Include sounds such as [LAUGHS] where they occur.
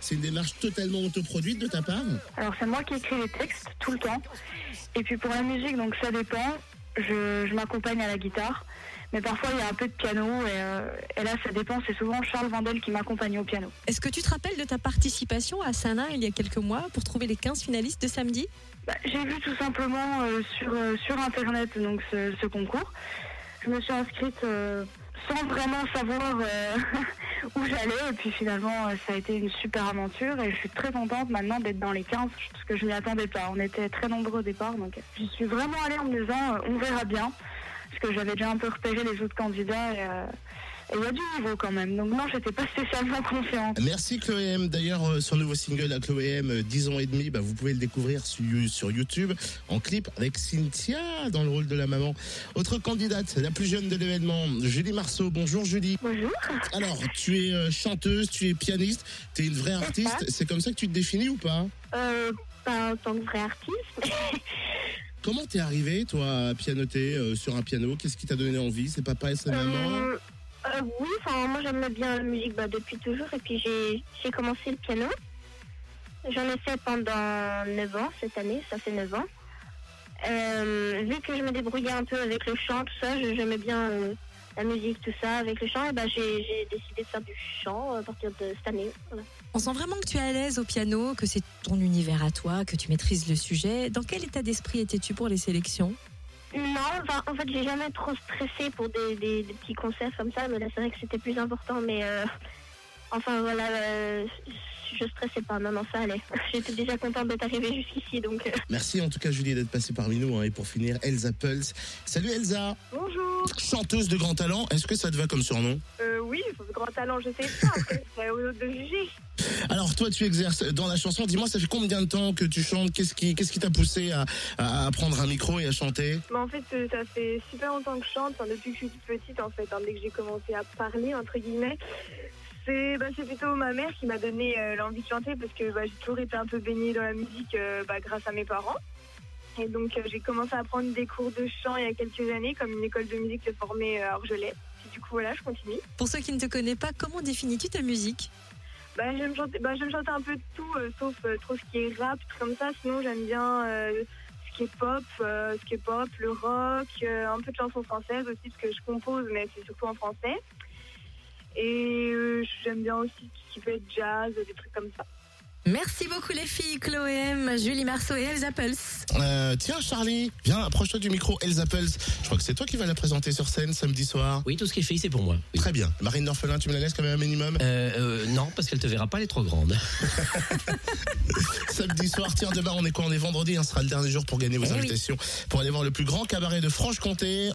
C'est une démarche totalement autoproduite de ta part Alors c'est moi qui écris les textes tout le temps. Et puis pour la musique, donc ça dépend. Je, je m'accompagne à la guitare. Mais parfois il y a un peu de piano et, euh, et là ça dépend. C'est souvent Charles Vandel qui m'accompagne au piano. Est-ce que tu te rappelles de ta participation à Sana il y a quelques mois pour trouver les 15 finalistes de samedi? Bah, J'ai vu tout simplement euh, sur, euh, sur internet donc ce, ce concours. Je me suis inscrite euh, sans vraiment savoir euh, [LAUGHS] où j'allais. Et puis finalement euh, ça a été une super aventure. Et je suis très contente maintenant d'être dans les 15 parce que je m'y attendais pas. On était très nombreux au départ donc j'y suis vraiment allée en me disant euh, on verra bien. Parce que j'avais déjà un peu repéré les autres candidats euh, il y a du niveau quand même. Donc non, j'étais pas spécialement confiante. Merci Chloé M. D'ailleurs, euh, son nouveau single à Chloé M, euh, 10 ans et demi, bah, vous pouvez le découvrir sur, YouTube en clip avec Cynthia dans le rôle de la maman. Autre candidate, la plus jeune de l'événement, Julie Marceau. Bonjour Julie. Bonjour. Alors, tu es euh, chanteuse, tu es pianiste, tu es une vraie artiste. C'est comme ça que tu te définis ou pas? Euh, pas en tant que vrai artiste. [LAUGHS] Comment t'es arrivée, toi, à pianoter euh, sur un piano? Qu'est-ce qui t'a donné envie? C'est papa et sa maman? Euh, oui, moi j'aime bien la musique bah, depuis toujours et puis j'ai commencé le piano. J'en ai fait pendant 9 ans cette année, ça fait 9 ans. Euh, vu que je me débrouillais un peu avec le chant, tout ça, j'aimais bien euh, la musique, tout ça, avec le chant, et bah, j'ai décidé de faire du chant à partir de cette année. On sent vraiment que tu es à l'aise au piano, que c'est ton univers à toi, que tu maîtrises le sujet. Dans quel état d'esprit étais-tu pour les sélections? Non, en fait, j'ai jamais trop stressé pour des petits concerts comme ça, mais là, c'est vrai que c'était plus important, mais euh, enfin, voilà, euh, je stressais pas, non, non, ça allait. [LAUGHS] J'étais déjà contente d'être arrivée jusqu'ici, donc. euh, Merci en tout cas Julie d'être passée parmi nous. hein. Et pour finir, Elsa Pulse. Salut Elsa, Bonjour. chanteuse de grand talent. Est-ce que ça te va comme surnom? Euh, oui, grand talent, je sais pas. Après, c'est aux autres de juger. Alors toi, tu exerces dans la chanson. Dis-moi, ça fait combien de temps que tu chantes? Qu'est-ce qui, qu'est-ce qui t'a poussé à, à prendre un micro et à chanter? En fait, euh, ça fait super longtemps que je chante, enfin, depuis que je suis toute petite, en fait, hein, dès que j'ai commencé à parler, entre guillemets. C'est bah, plutôt ma mère qui m'a donné euh, l'envie de chanter parce que bah, j'ai toujours été un peu baignée dans la musique euh, bah, grâce à mes parents. Et donc, euh, j'ai commencé à prendre des cours de chant il y a quelques années, comme une école de musique le formait euh, à Orgelet. Puis du coup, voilà, je continue. Pour ceux qui ne te connaissent pas, comment définis-tu ta musique? Bah, j'aime chanter, bah, chanter un peu de tout, sauf trop ce qui est rap, tout comme ça. Sinon, j'aime bien ce qui est pop, ce qui est pop, le rock, un peu de chansons françaises aussi, parce que je compose, mais c'est surtout en français. Et euh, j'aime bien aussi tout ce qui peut être jazz, des trucs comme ça. Merci beaucoup les filles, Chloé M, Julie Marceau et Elsa Pulse. Euh, Tiens Charlie, viens, approche-toi du micro. Elsa Pulse. Je crois que c'est toi qui vas la présenter sur scène samedi soir. Oui, tout ce qui est fait, c'est pour moi. Oui. Très bien. Marine Dorfelin, tu me la laisses quand même un minimum? Euh, euh, non, parce qu'elle te verra pas, elle est trop grande. [LAUGHS] [LAUGHS] Samedi soir, tiens, demain on est quoi? On est vendredi, hein, ce sera le dernier jour pour gagner vos Eh oui. invitations pour aller voir le plus grand cabaret de Franche-Comté.